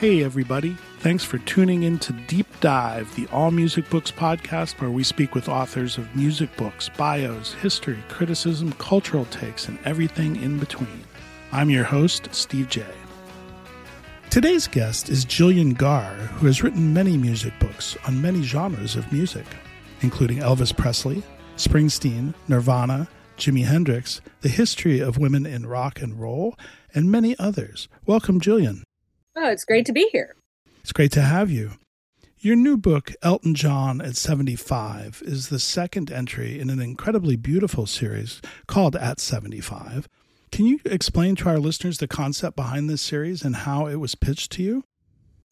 Hey, everybody. Thanks for tuning in to Deep Dive, the All Music Books podcast, where we speak with authors of music books, bios, history, criticism, cultural takes, and everything in between. I'm your host, Steve J. Today's guest is Gillian Gaar, who has written many music books on many genres of music, including Elvis Presley, Springsteen, Nirvana, Jimi Hendrix, the history of women in rock and roll, and many others. Welcome, Gillian. Oh, it's great to be here. It's great to have you. Your new book, Elton John at 75, is the second entry in an incredibly beautiful series called At 75. Can you explain to our listeners the concept behind this series and how it was pitched to you?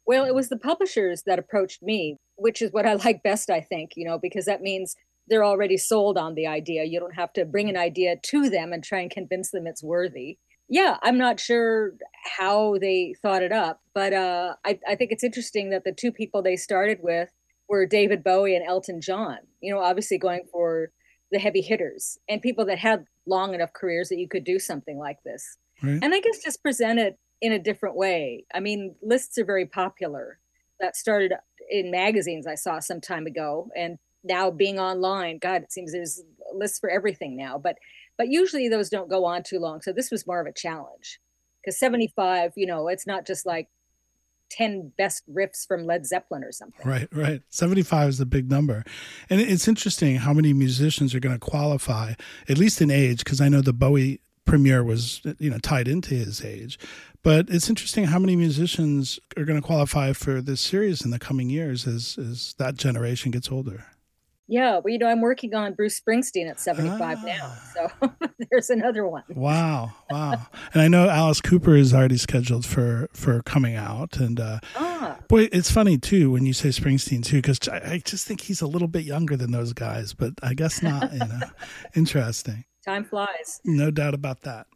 Well, it was the publishers that approached me, which is what I like best, I think, you know, because that means they're already sold on the idea. You don't have to bring an idea to them and try and convince them it's worthy yeah, I'm not sure how they thought it up, but uh, I, I think it's interesting that the two people they started with were David Bowie and Elton John. You know, obviously going for the heavy hitters and people that had long enough careers that you could do something like this. Right. And I guess just present it in a different way. I mean, lists are very popular. That started in magazines I saw some time ago, and now being online, God, it seems there's lists for everything now. But but usually those don't go on too long. So this was more of a challenge because 75, you know, it's not just like 10 best riffs from Led Zeppelin or something. Right, right. 75 is the big number. And it's interesting how many musicians are going to qualify, at least in age, because I know the Bowie premiere was, you know, tied into his age. But it's interesting how many musicians are going to qualify for this series in the coming years as, as that generation gets older. Yeah, well, you know, I'm working on Bruce Springsteen at 75 ah. now, so there's another one. Wow, wow! and I know Alice Cooper is already scheduled for for coming out, and uh, ah. boy, it's funny too when you say Springsteen too, because I, I, just think he's a little bit younger than those guys, but I guess not. You know, interesting. Time flies. No doubt about that.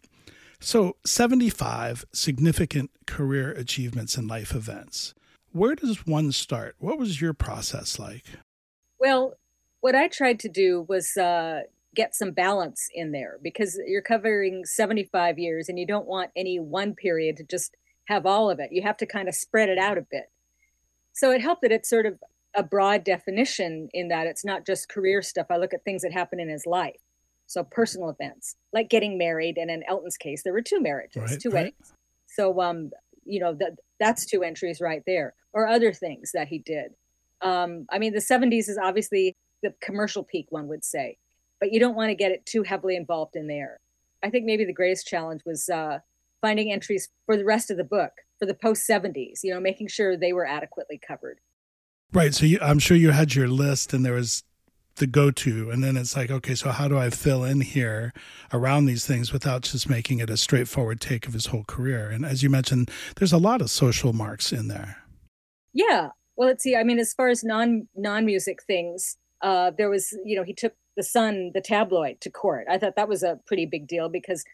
So, 75 significant career achievements and life events. Where does one start? What was your process like? Well, what I tried to do was uh, get some balance in there because you're covering 75 years and you don't want any one period to just have all of it. You have to kind of spread it out a bit. So it helped that it's sort of a broad definition in that it's not just career stuff. I look at things that happen in his life. So personal events like getting married, and in Elton's case, there were two marriages, right, two right. weddings. So, um, you know, that that's two entries right there, or other things that he did. Um, I mean, the 70s is obviously the commercial peak, one would say, but you don't want to get it too heavily involved in there. I think maybe the greatest challenge was uh, finding entries for the rest of the book for the post 70s, you know, making sure they were adequately covered. Right. So you, I'm sure you had your list and there was the go to. And then it's like, okay, so how do I fill in here around these things without just making it a straightforward take of his whole career? And as you mentioned, there's a lot of social marks in there. Yeah. Well, let's see. I mean, as far as non non music things, uh, there was, you know, he took the Sun, the tabloid, to court. I thought that was a pretty big deal because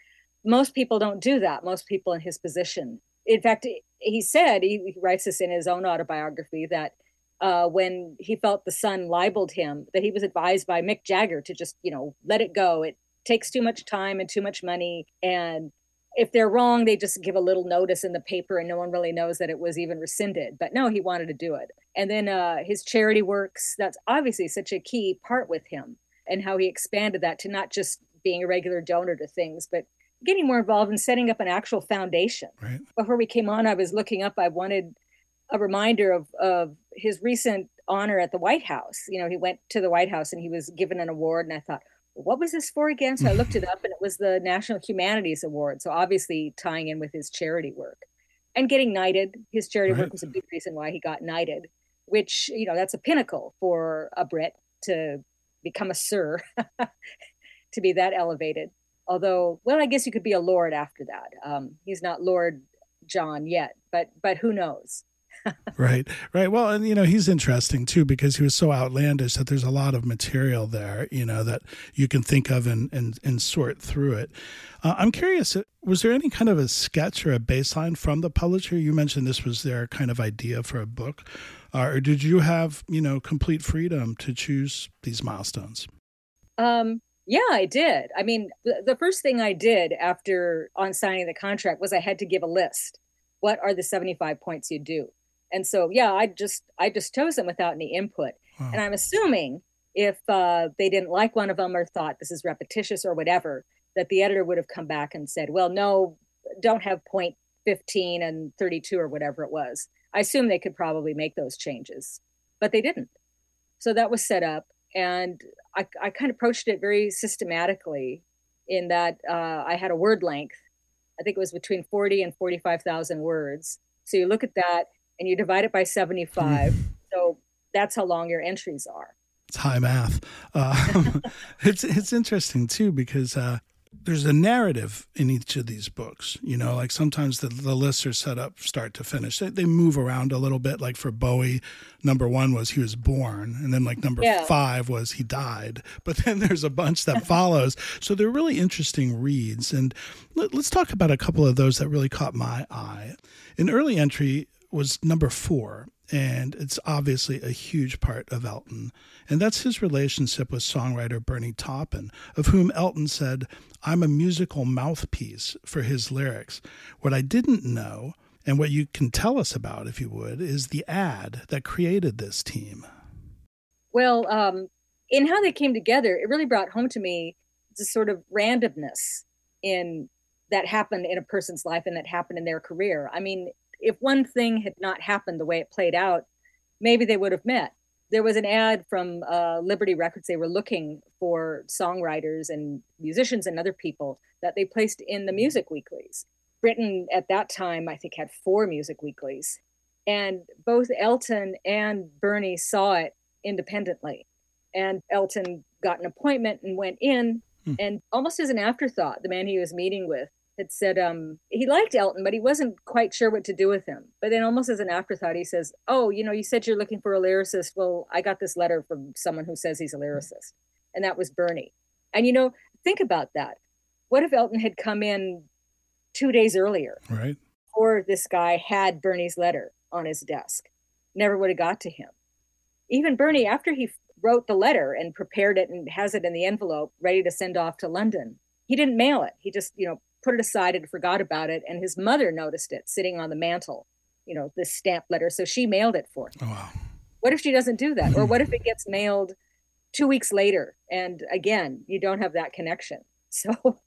most people don't do that. Most people in his position. In fact, he said he, writes this in his own autobiography that uh, when he felt the Sun libeled him, that he was advised by Mick Jagger to just, you know, let it go. It takes too much time and too much money, and if they're wrong, they just give a little notice in the paper and no one really knows that it was even rescinded. But no, he wanted to do it. And then uh, his charity works, that's obviously such a key part with him and how he expanded that to not just being a regular donor to things, but getting more involved in setting up an actual foundation. Right. Before we came on, I was looking up, I wanted a reminder of, of his recent honor at the White House. You know, he went to the White House and he was given an award, and I thought, what was this for again? So I looked it up and it was the National Humanities Award. So obviously tying in with his charity work and getting knighted. His charity right. work was a big reason why he got knighted, which, you know, that's a pinnacle for a Brit to become a sir, to be that elevated. Although, well, I guess you could be a lord after that. Um, he's not Lord John yet, but but who knows? Right, right. Well, and you know, he's interesting too because he was so outlandish that there's a lot of material there, you know, that you can think of and and, and sort through it. Uh, I'm curious, uh, was there any kind of a sketch or a baseline from the publisher? You mentioned this was their kind of idea for a book, uh, or did you have, you know, complete freedom to choose these milestones? Um, yeah, I did. I mean, the, the first thing I did after on signing the contract was I had to give a list. What are the 75 points you do? And so, yeah, I just I just chose them without any input. Wow. And I'm assuming if uh, they didn't like one of them or thought this is repetitious or whatever, that the editor would have come back and said, "Well, no, don't have point 15 and 32 or whatever it was." I assume they could probably make those changes, but they didn't. So that was set up, and I, I kind of approached it very systematically. In that uh, I had a word length, I think it was between 40 and 45,000 words. So you look at that and you divide it by 75. Mm. So that's how long your entries are. It's high math. Uh, it's it's interesting too because uh, there's a narrative in each of these books. You know, like sometimes the, the lists are set up start to finish. They, they move around a little bit. Like for Bowie, number one was he was born, and then like number yeah. five was he died. But then there's a bunch that follows. So they're really interesting reads. And let, let's talk about a couple of those that really caught my eye. An early entry was number four, and it's obviously a huge part of Elton. And that's his relationship with songwriter Bernie Taupin, of whom Elton said, I'm a musical mouthpiece for his lyrics. What I didn't know, and what you can tell us about, if you would, is the ad that created this team. Well, um, in how they came together, it really brought home to me the sort of randomness in that happened in a person's life and that happened in their career. I mean, if one thing had not happened the way it played out, maybe they would have met. There was an ad from uh, Liberty Records. They were looking for songwriters and musicians and other people that they placed in the music weeklies. Britain at that time, I think, had four music weeklies. And both Elton and Bernie saw it independently. And Elton got an appointment and went in. Hmm. And almost as an afterthought, the man he was meeting with had said um, he liked Elton, but he wasn't quite sure what to do with him. But then, almost as an afterthought, he says, "Oh, you know, you said you're looking for a lyricist. Well, I got this letter from someone who says he's a lyricist, and that was Bernie." And you know, think about that. What if Elton had come in two days earlier, right? Or this guy had Bernie's letter on his desk, never would have got to him. Even Bernie, after he wrote the letter and prepared it and has it in the envelope ready to send off to London, he didn't mail it. He just, you know, put it aside and forgot about it. And his mother noticed it sitting on the mantle, you know, this stamp letter. So she mailed it for him. Oh, wow. What if she doesn't do that? or what if it gets mailed two weeks later? And again, you don't have that connection. So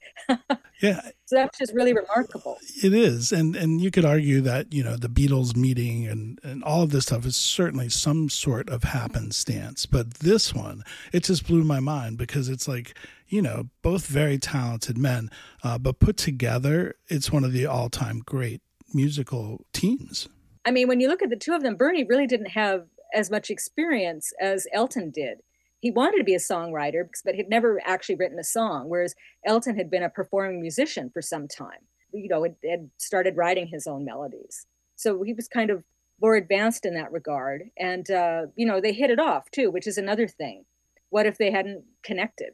yeah, so that's just really remarkable. It is, and and you could argue that you know the Beatles meeting and and all of this stuff is certainly some sort of happenstance, but this one it just blew my mind because it's like you know both very talented men, uh, but put together, it's one of the all time great musical teams. I mean, when you look at the two of them, Bernie really didn't have as much experience as Elton did he wanted to be a songwriter, but he'd never actually written a song, whereas Elton had been a performing musician for some time. You know, had, had started writing his own melodies. So he was kind of more advanced in that regard. And, uh, you know, they hit it off too, which is another thing. What if they hadn't connected?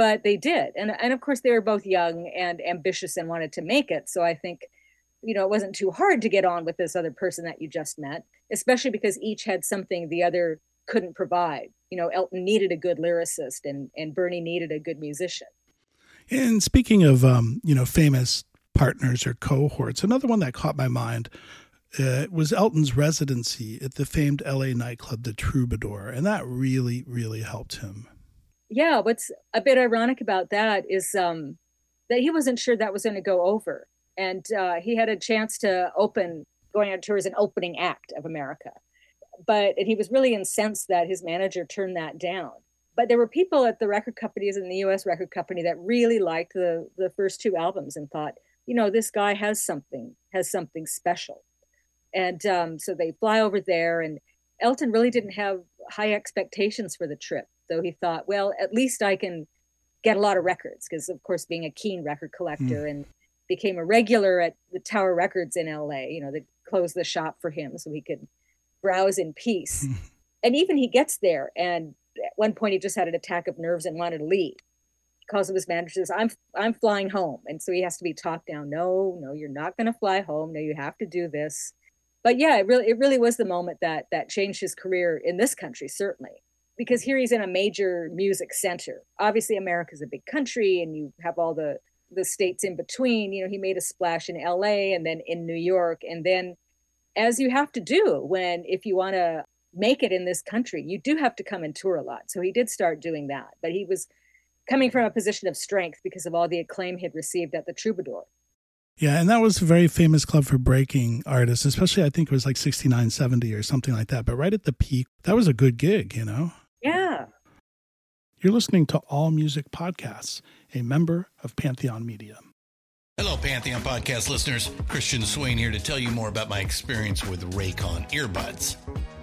But they did. And, and of course, they were both young and ambitious and wanted to make it. So I think, you know, it wasn't too hard to get on with this other person that you just met, especially because each had something the other couldn't provide. You know, Elton needed a good lyricist and, and Bernie needed a good musician. And speaking of, um, you know, famous partners or cohorts. Another one that caught my mind uh, was Elton's residency at the famed LA nightclub, the Troubadour, and that really, really helped him. Yeah, what's a bit ironic about that is um, that he wasn't sure that was going to go over, and uh, he had a chance to open going on tour as an opening act of America, but and he was really incensed that his manager turned that down. But there were people at the record companies in the U.S. record company that really liked the the first two albums and thought, you know, this guy has something has something special and um, so they fly over there, and Elton really didn't have high expectations for the trip. So he thought, well, at least I can get a lot of records, because of course, being a keen record collector, mm. and became a regular at the Tower Records in LA. You know, they closed the shop for him so he could browse in peace. and even he gets there, and at one point he just had an attack of nerves and wanted to leave. Calls up his manager says, "I'm I'm flying home," and so he has to be talked down. No, no, you're not going to fly home. No, you have to do this but yeah, it really it really was the moment that that changed his career in this country, certainly. Because here he's in a major music center. Obviously, America's a big country, and you have all the the states in between. You know, he made a splash in L.A. and then in New York, and then, as you have to do when if you want to make it in this country, you do have to come and tour a lot. So he did start doing that, but he was coming from a position of strength because of all the acclaim he'd received at the Troubadour. Yeah, and that was a very famous club for breaking artists, especially I think it was like 69, 70 or something like that. But right at the peak, that was a good gig, you know? You're listening to All Music Podcasts, a member of Pantheon Media. Hello, Pantheon Podcast listeners. Christian Swain here to tell you more about my experience with Raycon earbuds.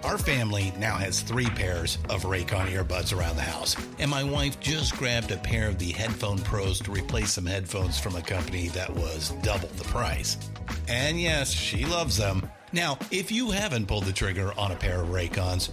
Our family now has three pairs of Raycon earbuds around the house, and my wife just grabbed a pair of the Headphone Pros to replace some headphones from a company that was double the price. And yes, she loves them. Now, if you haven't pulled the trigger on a pair of Raycons,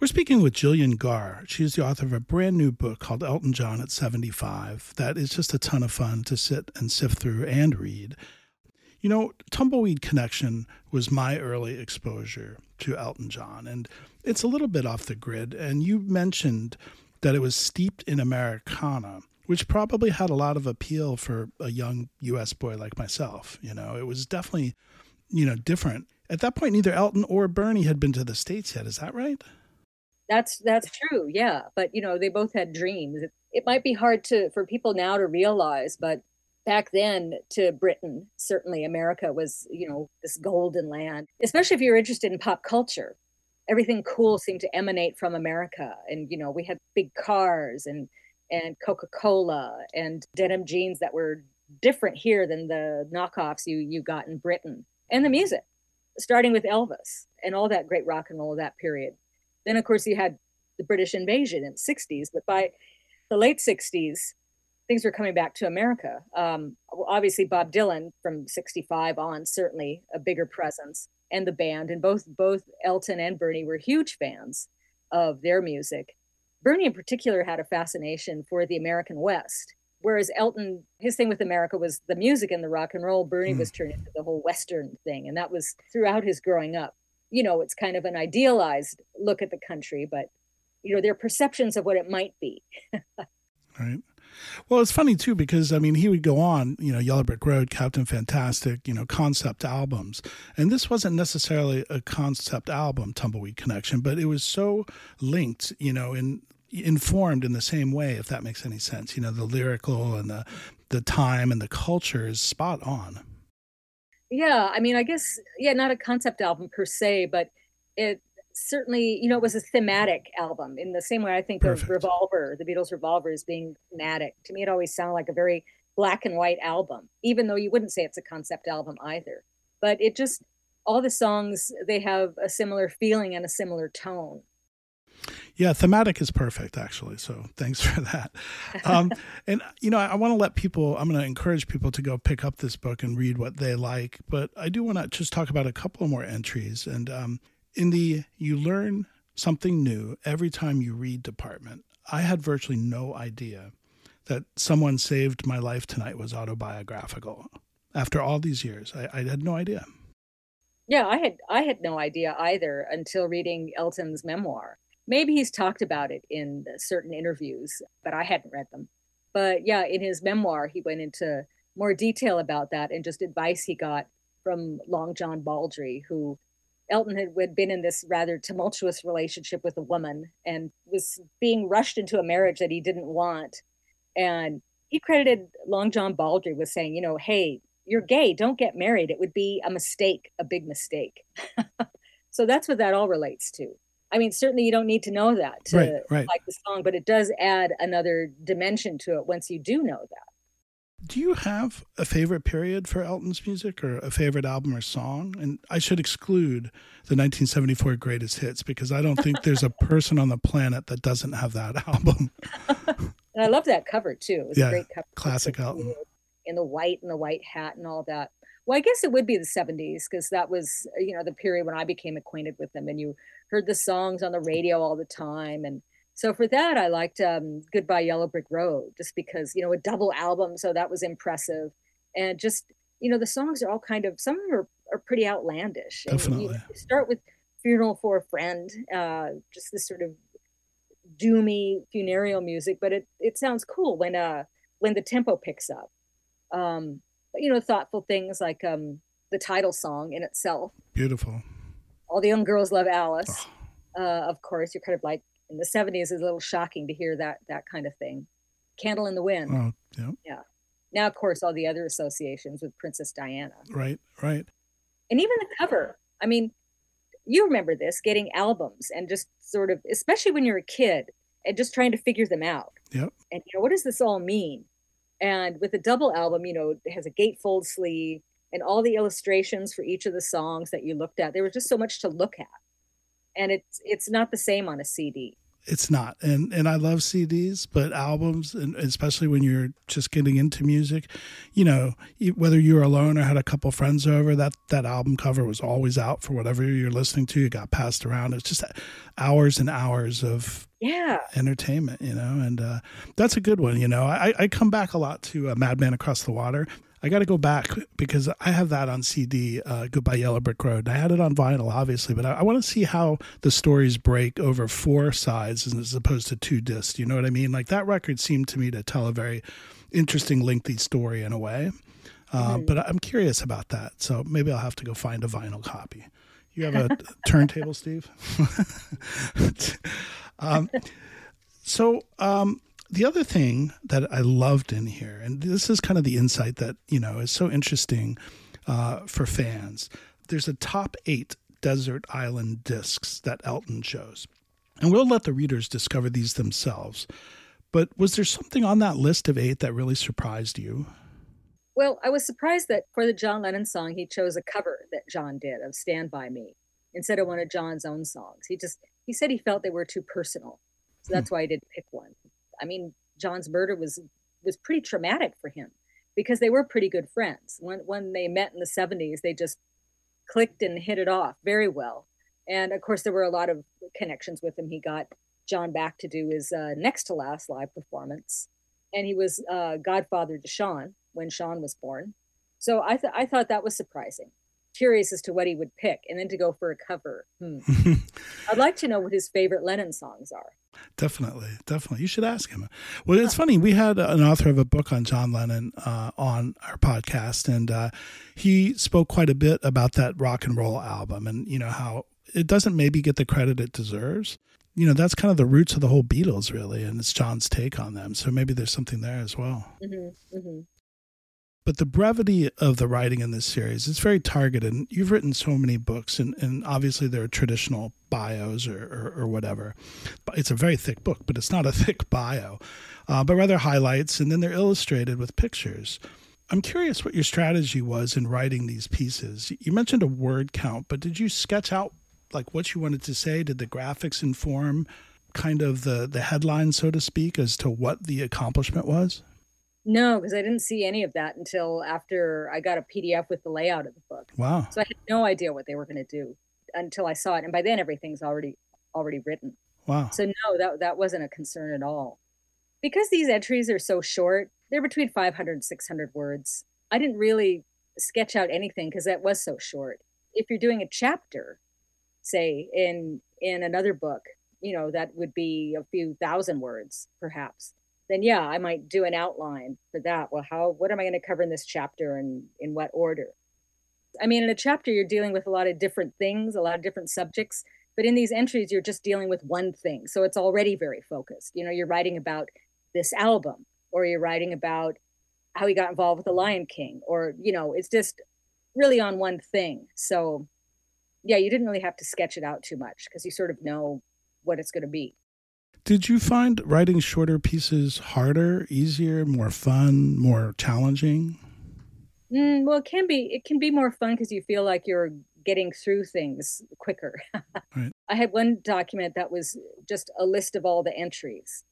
We're speaking with Gillian Gaar. She's the author of a brand new book called Elton John at 75 that is just a ton of fun to sit and sift through and read. You know, Tumbleweed Connection was my early exposure to Elton John, and it's a little bit off the grid. And you mentioned that it was steeped in Americana, which probably had a lot of appeal for a young U.S. boy like myself. You know, it was definitely, you know, different. At that point, neither Elton or Bernie had been to the States yet. Is that right? That's that's true, yeah. But you know, they both had dreams. It, might be hard to for people now to realize, but back then to Britain, certainly America was, you know, this golden land. Especially if you're interested in pop culture. Everything cool seemed to emanate from America. And, you know, we had big cars and and Coca-Cola and denim jeans that were different here than the knockoffs you you got in Britain. And the music, starting with Elvis and all that great rock and roll of that period. Then, of course, you had the British invasion in the 60s, but by the late 60s, things were coming back to America. Um, obviously, Bob Dylan from 65 on, certainly a bigger presence, and the band. And both, both Elton and Bernie were huge fans of their music. Bernie, in particular, had a fascination for the American West. Whereas Elton, his thing with America was the music and the rock and roll. Bernie mm. was turned into the whole Western thing. And that was throughout his growing up you know, it's kind of an idealized look at the country, but you know, their perceptions of what it might be. right. Well, it's funny too because I mean he would go on, you know, Yellow Brick Road, Captain Fantastic, you know, concept albums, and this wasn't necessarily a concept album, Tumbleweed Connection, but it was so linked, you know, in informed in the same way, if that makes any sense. You know, the lyrical and the the time and the culture is spot on. Yeah, I mean, I guess yeah, not a concept album per se, but it certainly, you know, it was a thematic album in the same way I think Perfect. of Revolver, the Beatles' Revolver, as being thematic. To me, it always sounded like a very black and white album, even though you wouldn't say it's a concept album either. But it just, all the songs, they have a similar feeling and a similar tone. Yeah, thematic is perfect, actually. So thanks for that. Um, and, you know, I, I want to let people, I'm going to encourage people to go pick up this book and read what they like. But I do want to just talk about a couple more entries. And um, in the you learn something new every time you read department, I had virtually no idea that someone saved my life tonight was autobiographical. After all these years, I, I had no idea. Yeah, I had I had no idea either until reading Elton's memoir. Maybe he's talked about it in certain interviews, but I hadn't read them. But yeah, in his memoir, he went into more detail about that and just advice he got from Long John Baldry, who Elton had, had been in this rather tumultuous relationship with a woman and was being rushed into a marriage that he didn't want. And he credited Long John Baldry with saying, you know, hey, you're gay, don't get married. It would be a mistake, a big mistake. so that's what that all relates to. I mean, certainly you don't need to know that to right, right. like the song, but it does add another dimension to it once you do know that do you have a favorite period for Elton's music or a favorite album or song? And I should exclude the 1974 greatest hits because I don't think there's a person on the planet that doesn't have that album. and I love that cover too. It was yeah, a great cover. Classic Elton. In the white and the white hat and all that. Well, I guess it would be the 70s because that was, you know, the period when I became acquainted with them and you heard the songs on the radio all the time and so for that, I liked um, Goodbye Yellow Brick Road just because, you know, a double album. So that was impressive. And just, you know, the songs are all kind of, some of them are, are pretty outlandish. Definitely. You, you start with Funeral for a Friend, uh, just this sort of doomy funereal music, but it, it sounds cool when, uh, when the tempo picks up. Um, you know, thoughtful things like um, the title song in itself. Beautiful. All the young girls love Alice. Oh. Uh, of course, you're kind of like, in the 70s is a little shocking to hear that that kind of thing. Candle in the wind. Oh, yeah. Yeah. Now of course all the other associations with princess diana. Right right. And even the cover. I mean you remember this getting albums and just sort of especially when you're a kid and just trying to figure them out. Yep. And you know what does this all mean and with a double album you know it has a gatefold sleeve and all the illustrations for each of the songs that you looked at there was just so much to look at. And it's it's not the same on a cd it's not. And and i love cds but albums and especially when you're just getting into music you know whether you were alone or had a couple friends over that that album cover was always out for whatever you're listening to. It got passed around. It's just hours and hours of yeah. entertainment you know and uh, that's a good one you know. I i come back a lot to uh, madman across the water I got to go back because I have that on CD, uh, Goodbye Yellow Brick Road. I had it on vinyl, obviously, but I, I want to see how the stories break over four sides as opposed to two discs. You know what I mean? Like that record seemed to me to tell a very interesting, lengthy story in a way. Uh, mm-hmm. But I'm curious about that. So maybe I'll have to go find a vinyl copy. You have a turntable, Steve? um, so, um, the other thing that I loved in here, and this is kind of the insight that you know is so interesting uh, for fans. There's a top eight desert island discs that Elton chose, and we'll let the readers discover these themselves. But was there something on that list of eight that really surprised you? Well, I was surprised that for the John Lennon song, he chose a cover that John did of "Stand by Me" instead of one of John's own songs. He just he said he felt they were too personal, so that's hmm. why I didn't pick one. I mean, John's murder was was pretty traumatic for him because they were pretty good friends. When when they met in the 70s, they just clicked and hit it off very well. And of course, there were a lot of connections with him. He got John back to do his uh, next to last live performance, and he was uh, godfather to Sean when Sean was born. So I th- I thought that was surprising. Curious as to what he would pick and then to go for a cover. Hmm. I'd like to know what his favorite Lennon songs are. Definitely, definitely. You should ask him. Well, it's funny. We had an author of a book on John Lennon uh, on our podcast, and uh, he spoke quite a bit about that rock and roll album, and you know how it doesn't maybe get the credit it deserves. You know, that's kind of the roots of the whole Beatles, really, and it's John's take on them. So maybe there's something there as well. Mm-hmm, mm-hmm. But the brevity of the writing in this series is very targeted. You've written so many books, and, and obviously there are traditional bios or, or, or whatever. But it's a very thick book, but it's not a thick bio, uh, but rather highlights, and then they're illustrated with pictures. I'm curious what your strategy was in writing these pieces. You mentioned a word count, but did you sketch out like what you wanted to say? Did the graphics inform kind of the the headline, so to speak, as to what the accomplishment was? No, because I didn't see any of that until after I got a PDF with the layout of the book. Wow! So I had no idea what they were going to do until I saw it, and by then everything's already already written. Wow! So no, that that wasn't a concern at all. Because these entries are so short, they're between 500 and 600 words. I didn't really sketch out anything because that was so short. If you're doing a chapter, say in in another book, you know that would be a few thousand words, perhaps then yeah, I might do an outline for that. Well, how what am I going to cover in this chapter and in what order? I mean, in a chapter you're dealing with a lot of different things, a lot of different subjects, but in these entries you're just dealing with one thing. So it's already very focused. You know, you're writing about this album or you're writing about how he got involved with the Lion King or, you know, it's just really on one thing. So yeah, you didn't really have to sketch it out too much because you sort of know what it's going to be. Did you find writing shorter pieces harder, easier, more fun, more challenging? Mm, well, it can be. It can be more fun because you feel like you're getting through things quicker. right. I had one document that was just a list of all the entries,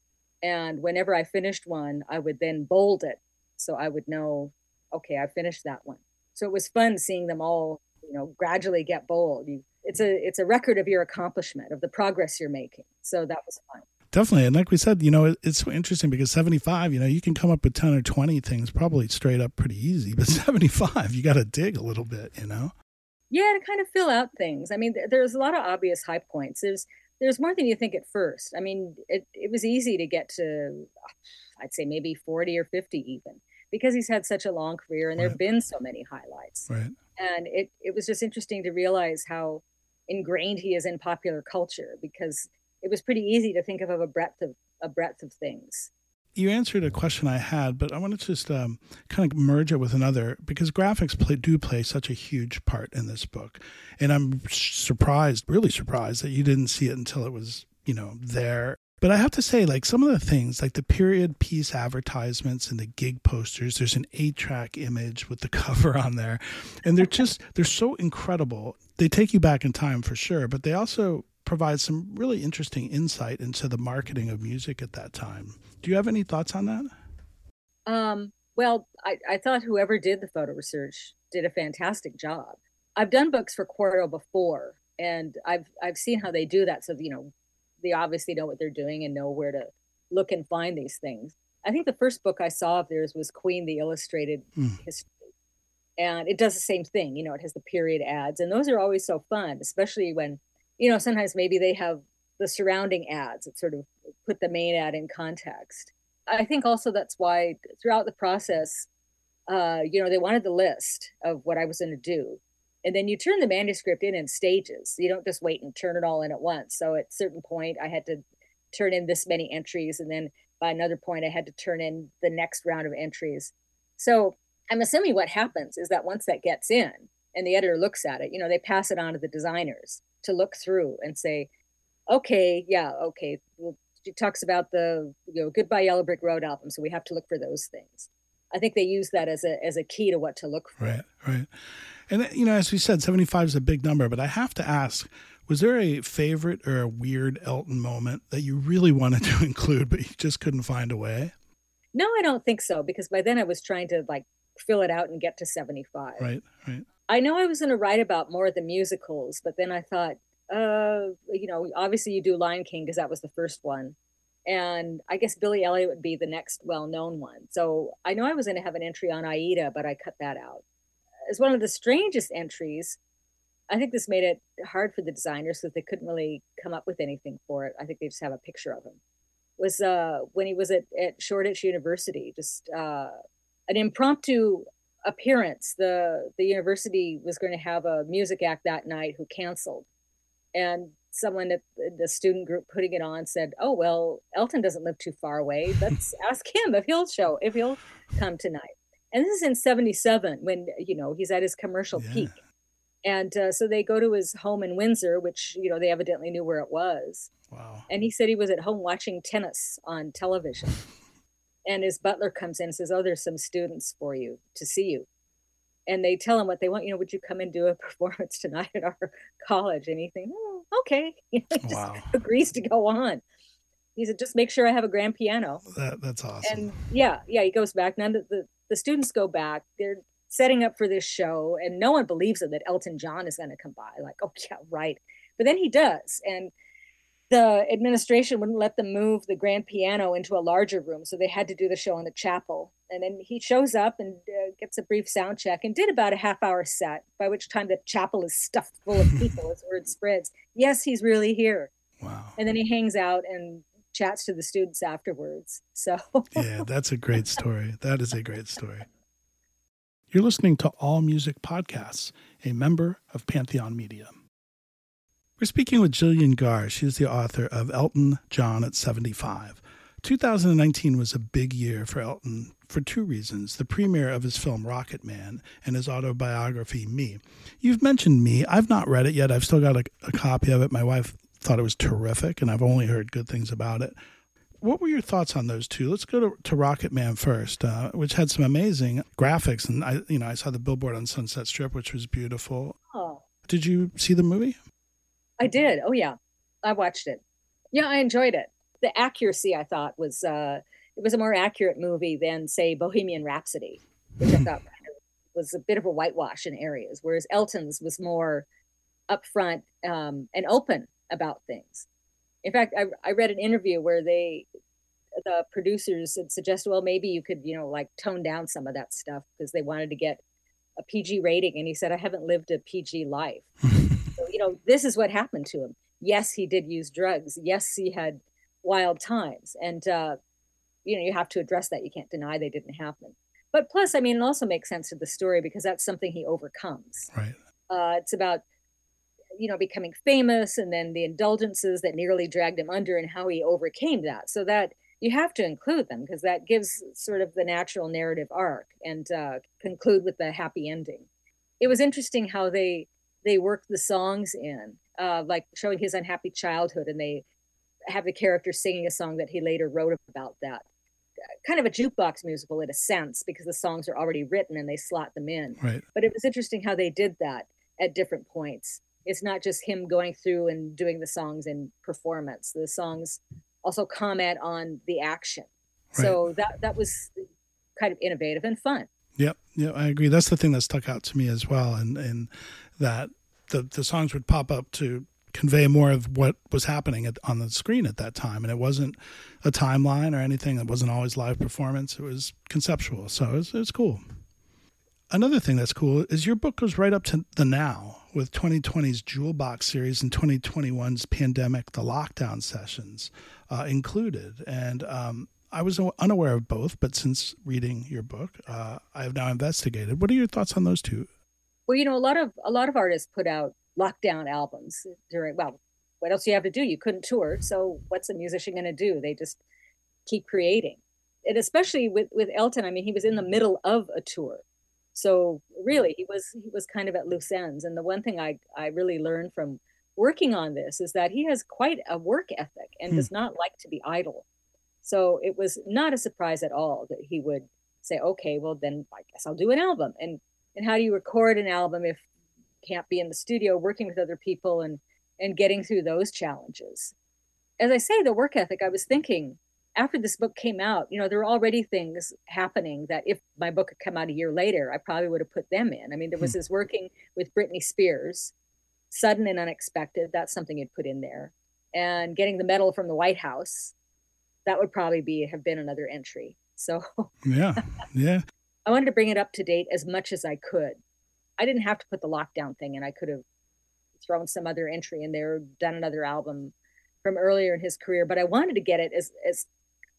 and whenever I finished one, I would then bold it so I would know, okay, I finished that one. So it was fun seeing them all, you know, gradually get bold. You, it's a it's a record of your accomplishment of the progress you're making. So that was fun. Definitely. And like we said, you know, it, it's so interesting because 75, you know, you can come up with 10 or 20 things probably straight up pretty easy, but 75, you got to dig a little bit, you know? Yeah, to kind of fill out things. I mean, there's a lot of obvious high points. There's there's more than you think at first. I mean, it, it was easy to get to, uh, I'd say maybe 40 or 50 even, because he's had such a long career and there have been so many highlights. Right. And it, it was just interesting to realize how ingrained he is in popular culture because it was pretty easy to think of, of a breadth of a breadth of things. You answered a question I had, but I want to just um, kind of merge it with another because graphics play, do play such a huge part in this book, and I'm surprised, really surprised, that you didn't see it until it was you know there but I have to say, like some of the things, like the period piece advertisements and the gig posters, there's an eight track image with the cover on there. And they're just, they're so incredible. They take you back in time for sure, but they also provides some really interesting insight into the marketing of music at that time. Do you have any thoughts on that? Um, well, I, I thought whoever did the photo research did a fantastic job. I've done books for Quarto before, and I've I've seen how they do that. So you know, they obviously know what they're doing and know where to look and find these things. I think the first book I saw of theirs was Queen: The Illustrated mm. History, and it does the same thing. You know, it has the period ads, and those are always so fun, especially when you know, sometimes maybe they have the surrounding ads that sort of put the main ad in context. I think also that's why throughout the process, uh, you know, they wanted the list of what I was going to do. And then you turn the manuscript in in stages. You don't just wait and turn it all in at once. So at certain point, I had to turn in this many entries. And then by another point, I had to turn in the next round of entries. So I'm assuming what happens is that once that gets in and the editor looks at it, you know, they pass it on to the designers to look through and say, okay, yeah, okay. Well, she talks about the you know Goodbye Yellow Brick Road album, so we have to look for those things. I think they use that as a as a key to what to look for. Right, right. And you know, as we said, seventy five is a big number, but I have to ask: Was there a favorite or a weird Elton moment that you really wanted to include, but you just couldn't find a way? No, I don't think so, because by then I was trying to like fill it out and get to seventy five. Right, right. I know I was going to write about more of the musicals, but then I thought, uh, you know, obviously you do Lion King because that was the first one. And I guess Billy Elliot would be the next well known one. So I know I was going to have an entry on Aida, but I cut that out. as one of the strangest entries, I think this made it hard for the designers because they couldn't really come up with anything for it. I think they just have a picture of him. Was uh, when he was at, at Shoreditch University, just uh, an impromptu appearance. The the university was going to have a music act that night who canceled, and someone at the student group putting it on said, "Oh well, Elton doesn't live too far away. Let's ask him if he'll show if he'll come tonight." And this is in '77 when you know he's at his commercial yeah. peak, and uh, so they go to his home in Windsor, which you know they evidently knew where it was. Wow! And he said he was at home watching tennis on television, and his butler comes in and says, "Oh, there's some students for you to see you." and they tell him what they want. You know, would you come and do a performance tonight at our college? And he thinks, oh, okay. He just wow. agrees to go on. He said, just make sure I have a grand piano. That, that's awesome. And yeah, yeah, he goes back. Now the, the, the students go back. They're setting up for this show, and no one believes it that Elton John is going to come by. Like, oh, yeah, right. But then he does. And the administration wouldn't let them move the grand piano into a larger room, so they had to do the show in the chapel. And then he shows up and uh, gets a brief sound check and did about a half hour set, by which time the chapel is stuffed full of people as word spreads. Yes, he's really here. Wow. And then he hangs out and chats to the students afterwards. So, yeah, that's a great story. That is a great story. You're listening to All Music Podcasts, a member of Pantheon Media. We're speaking with Gillian Gaar. She's the author of Elton John at 75. 2019 was a big year for Elton for two reasons the premiere of his film Rocketman and his autobiography, Me. You've mentioned Me. I've not read it yet. I've still got a, a copy of it. My wife thought it was terrific, and I've only heard good things about it. What were your thoughts on those two? Let's go to, to Rocketman first, uh, which had some amazing graphics, and I, you know, I saw the billboard on Sunset Strip, which was beautiful. Oh. Did you see the movie? I did. Oh yeah, I watched it. Yeah, I enjoyed it. The accuracy I thought was uh, it was a more accurate movie than say Bohemian Rhapsody, which I thought was a bit of a whitewash in areas, whereas Elton's was more upfront um, and open about things. In fact, I, I read an interview where they the producers had suggested, well, maybe you could, you know, like tone down some of that stuff because they wanted to get a PG rating. And he said, I haven't lived a PG life. you know, this is what happened to him. Yes, he did use drugs. Yes, he had wild times. And, uh, you know, you have to address that. You can't deny they didn't happen. But plus, I mean, it also makes sense to the story because that's something he overcomes. Right. Uh, it's about, you know, becoming famous and then the indulgences that nearly dragged him under and how he overcame that. So that you have to include them because that gives sort of the natural narrative arc and uh, conclude with the happy ending. It was interesting how they they work the songs in, uh, like showing his unhappy childhood, and they have the character singing a song that he later wrote about that. Kind of a jukebox musical in a sense, because the songs are already written and they slot them in. Right. But it was interesting how they did that at different points. It's not just him going through and doing the songs in performance. The songs also comment on the action. Right. So that that was kind of innovative and fun. Yep, yeah, I agree. That's the thing that stuck out to me as well, and and that the the songs would pop up to convey more of what was happening at, on the screen at that time, and it wasn't a timeline or anything. It wasn't always live performance. It was conceptual, so it's it's cool. Another thing that's cool is your book goes right up to the now with 2020's Jewel Box series and 2021's pandemic, the lockdown sessions uh, included. And um, I was unaware of both, but since reading your book, uh, I have now investigated. What are your thoughts on those two? Well, you know, a lot of a lot of artists put out lockdown albums during. Well, what else do you have to do? You couldn't tour, so what's a musician going to do? They just keep creating. And especially with with Elton, I mean, he was in the middle of a tour, so really he was he was kind of at loose ends. And the one thing I I really learned from working on this is that he has quite a work ethic and hmm. does not like to be idle. So it was not a surprise at all that he would say, okay, well, then I guess I'll do an album. And, and how do you record an album if you can't be in the studio working with other people and, and getting through those challenges? As I say, the work ethic, I was thinking after this book came out, you know, there were already things happening that if my book had come out a year later, I probably would have put them in. I mean, there was hmm. this working with Britney Spears, sudden and unexpected. That's something you'd put in there. And getting the medal from the White House, that would probably be have been another entry. So yeah, yeah. I wanted to bring it up to date as much as I could. I didn't have to put the lockdown thing in. I could have thrown some other entry in there, done another album from earlier in his career, but I wanted to get it as as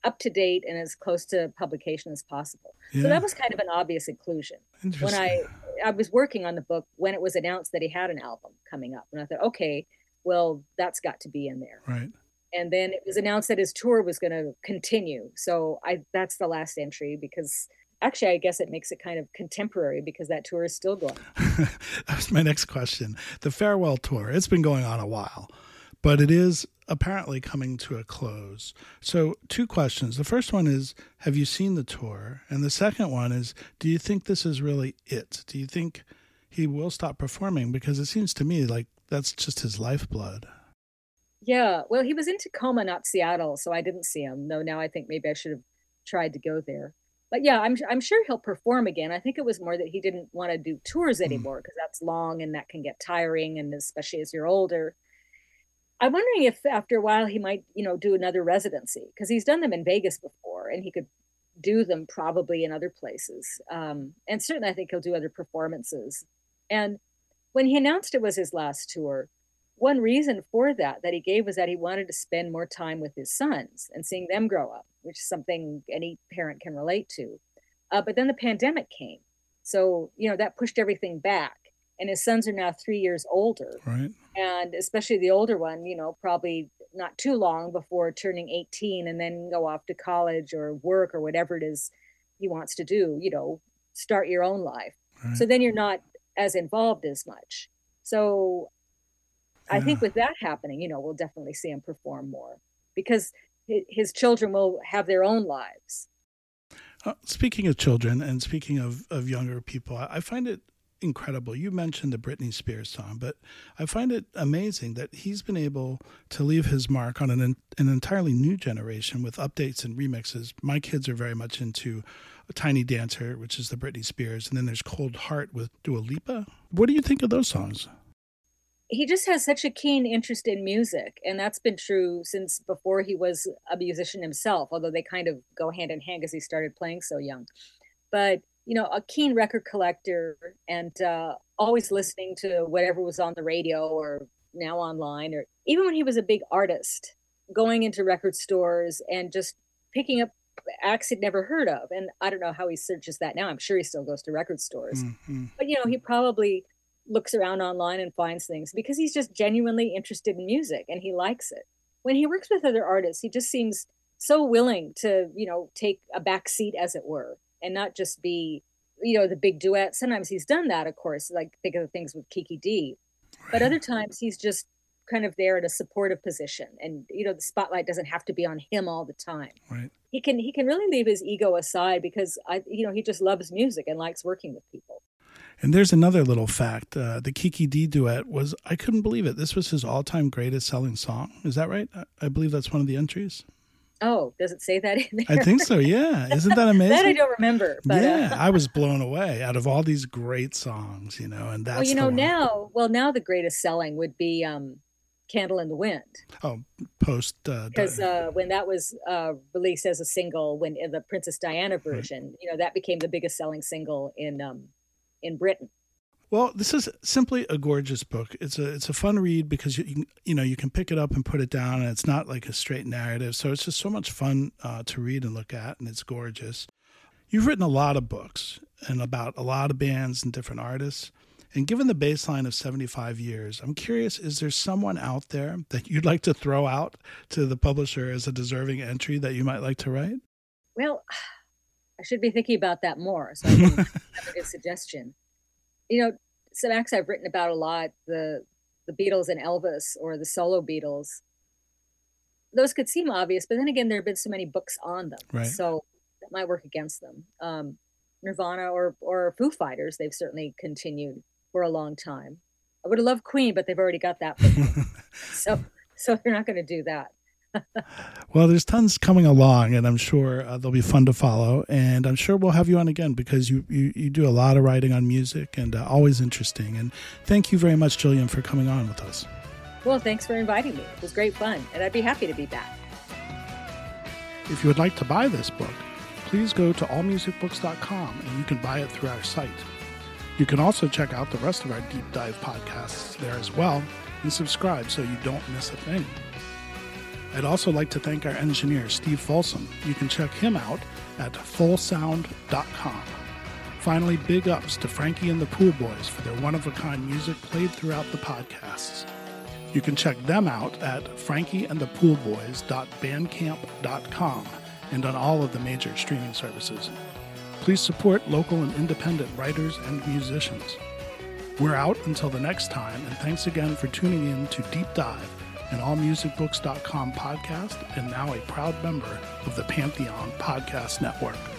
up to date and as close to publication as possible. Yeah. So that was kind of an obvious inclusion. When I I was working on the book when it was announced that he had an album coming up, and I thought, okay, well, that's got to be in there. Right. And then it was announced that his tour was going to continue. So I that's the last entry because actually, I guess it makes it kind of contemporary because that tour is still going. that was my next question. The farewell tour. It's been going on a while, but it is apparently coming to a close. So, two questions. The first one is Have you seen the tour? And the second one is Do you think this is really it? Do you think he will stop performing? Because it seems to me like that's just his lifeblood. Yeah. Well, he was in Tacoma, not Seattle, so I didn't see him. though now I think maybe I should have tried to go there. But yeah, I'm I'm sure he'll perform again. I think it was more that he didn't want to do tours mm. anymore because mm. that's long and that can get tiring, and especially as you're older. I'm wondering if after a while he might, you know, do another residency because he's done them in Vegas before, and he could do them probably in other places. Um, and certainly, I think he'll do other performances. And when he announced it was his last tour, one reason for that that he gave was that he wanted to spend more time with his sons and seeing them grow up, which is something any parent can relate to. Uh, but then the pandemic came, so you know that pushed everything back and his sons are now three years older. Right. And especially the older one, you know, probably not too long before turning 18 and then go off to college or work or whatever it is he wants to do, you know, start your own life. Right. So then you're not as involved as much. So yeah. I think with that happening, you know, we'll definitely see him perform more because his children will have their own lives. Uh, speaking of children and speaking of, of younger people, I find it incredible. You mentioned the Britney Spears song, but I find it amazing that he's been able to leave his mark on an an entirely new generation with updates and remixes. My kids are very much into Tiny Dancer, which is the Britney Spears, and then there's Cold Heart with Dua Lipa. What do you think of those songs? He just has such a keen interest in music, and that's been true since before he was a musician himself, although they kind of go hand in hand because he started playing so young. But you know, a keen record collector and uh, always listening to whatever was on the radio or now online, or even when he was a big artist, going into record stores and just picking up acts he'd never heard of. And I don't know how he searches that now. I'm sure he still goes to record stores. Mm-hmm. But, you know, he probably looks around online and finds things because he's just genuinely interested in music and he likes it. When he works with other artists, he just seems so willing to, you know, take a back seat, as it were, and not just be, you know, the big duet. Sometimes he's done that, of course, like think of the things with Kiki. Right. But other times he's just kind of there in a supportive position and you know the spotlight doesn't have to be on him all the time right he can he can really leave his ego aside because i you know he just loves music and likes working with people and there's another little fact uh, the kiki dee duet was i couldn't believe it this was his all-time greatest selling song is that right i believe that's one of the entries Oh, does it say that in there? I think so. Yeah, isn't that amazing? that I don't remember. But, yeah, uh, I was blown away out of all these great songs, you know, and that's well, you know, now, well, now the greatest selling would be um, "Candle in the Wind." Oh, post because uh, uh, when that was uh, released as a single, when in the Princess Diana version, right. you know, that became the biggest selling single in um, in Britain. Well, this is simply a gorgeous book. It's a it's a fun read because you you, you know you can pick it up and put it down, and it's not like a straight narrative. So it's just so much fun uh, to read and look at, and it's gorgeous. You've written a lot of books and about a lot of bands and different artists. And given the baseline of 75 years, I'm curious is there someone out there that you'd like to throw out to the publisher as a deserving entry that you might like to write? Well, I should be thinking about that more. So I have a good suggestion you know, some acts I've written about a lot, the the Beatles and Elvis or the solo Beatles, those could seem obvious, but then again, there have been so many books on them, right. so that might work against them. Um, Nirvana or or Foo Fighters, they've certainly continued for a long time. I would have loved Queen, but they've already got that, so so they're not going to do that well, there's tons coming along, and I'm sure uh, they'll be fun to follow. And I'm sure we'll have you on again because you, you, you do a lot of writing on music and uh, always interesting. And thank you very much, Gillian, for coming on with us. Well, thanks for inviting me. It was great fun, and I'd be happy to be back. If you would like to buy this book, please go to allmusicbooks.com and you can buy it through our site. You can also check out the rest of our deep dive podcasts there as well and subscribe so you don't miss a thing. I'd also like to thank our engineer, Steve Folsom. You can check him out at fullsound.com. Finally, big ups to Frankie and the Pool Boys for their one of a kind music played throughout the podcasts. You can check them out at frankieandthepoolboys.bandcamp.com and on all of the major streaming services. Please support local and independent writers and musicians. We're out until the next time, and thanks again for tuning in to Deep Dive, an allmusicbooks.com podcast, and now a proud member of the Pantheon Podcast Network.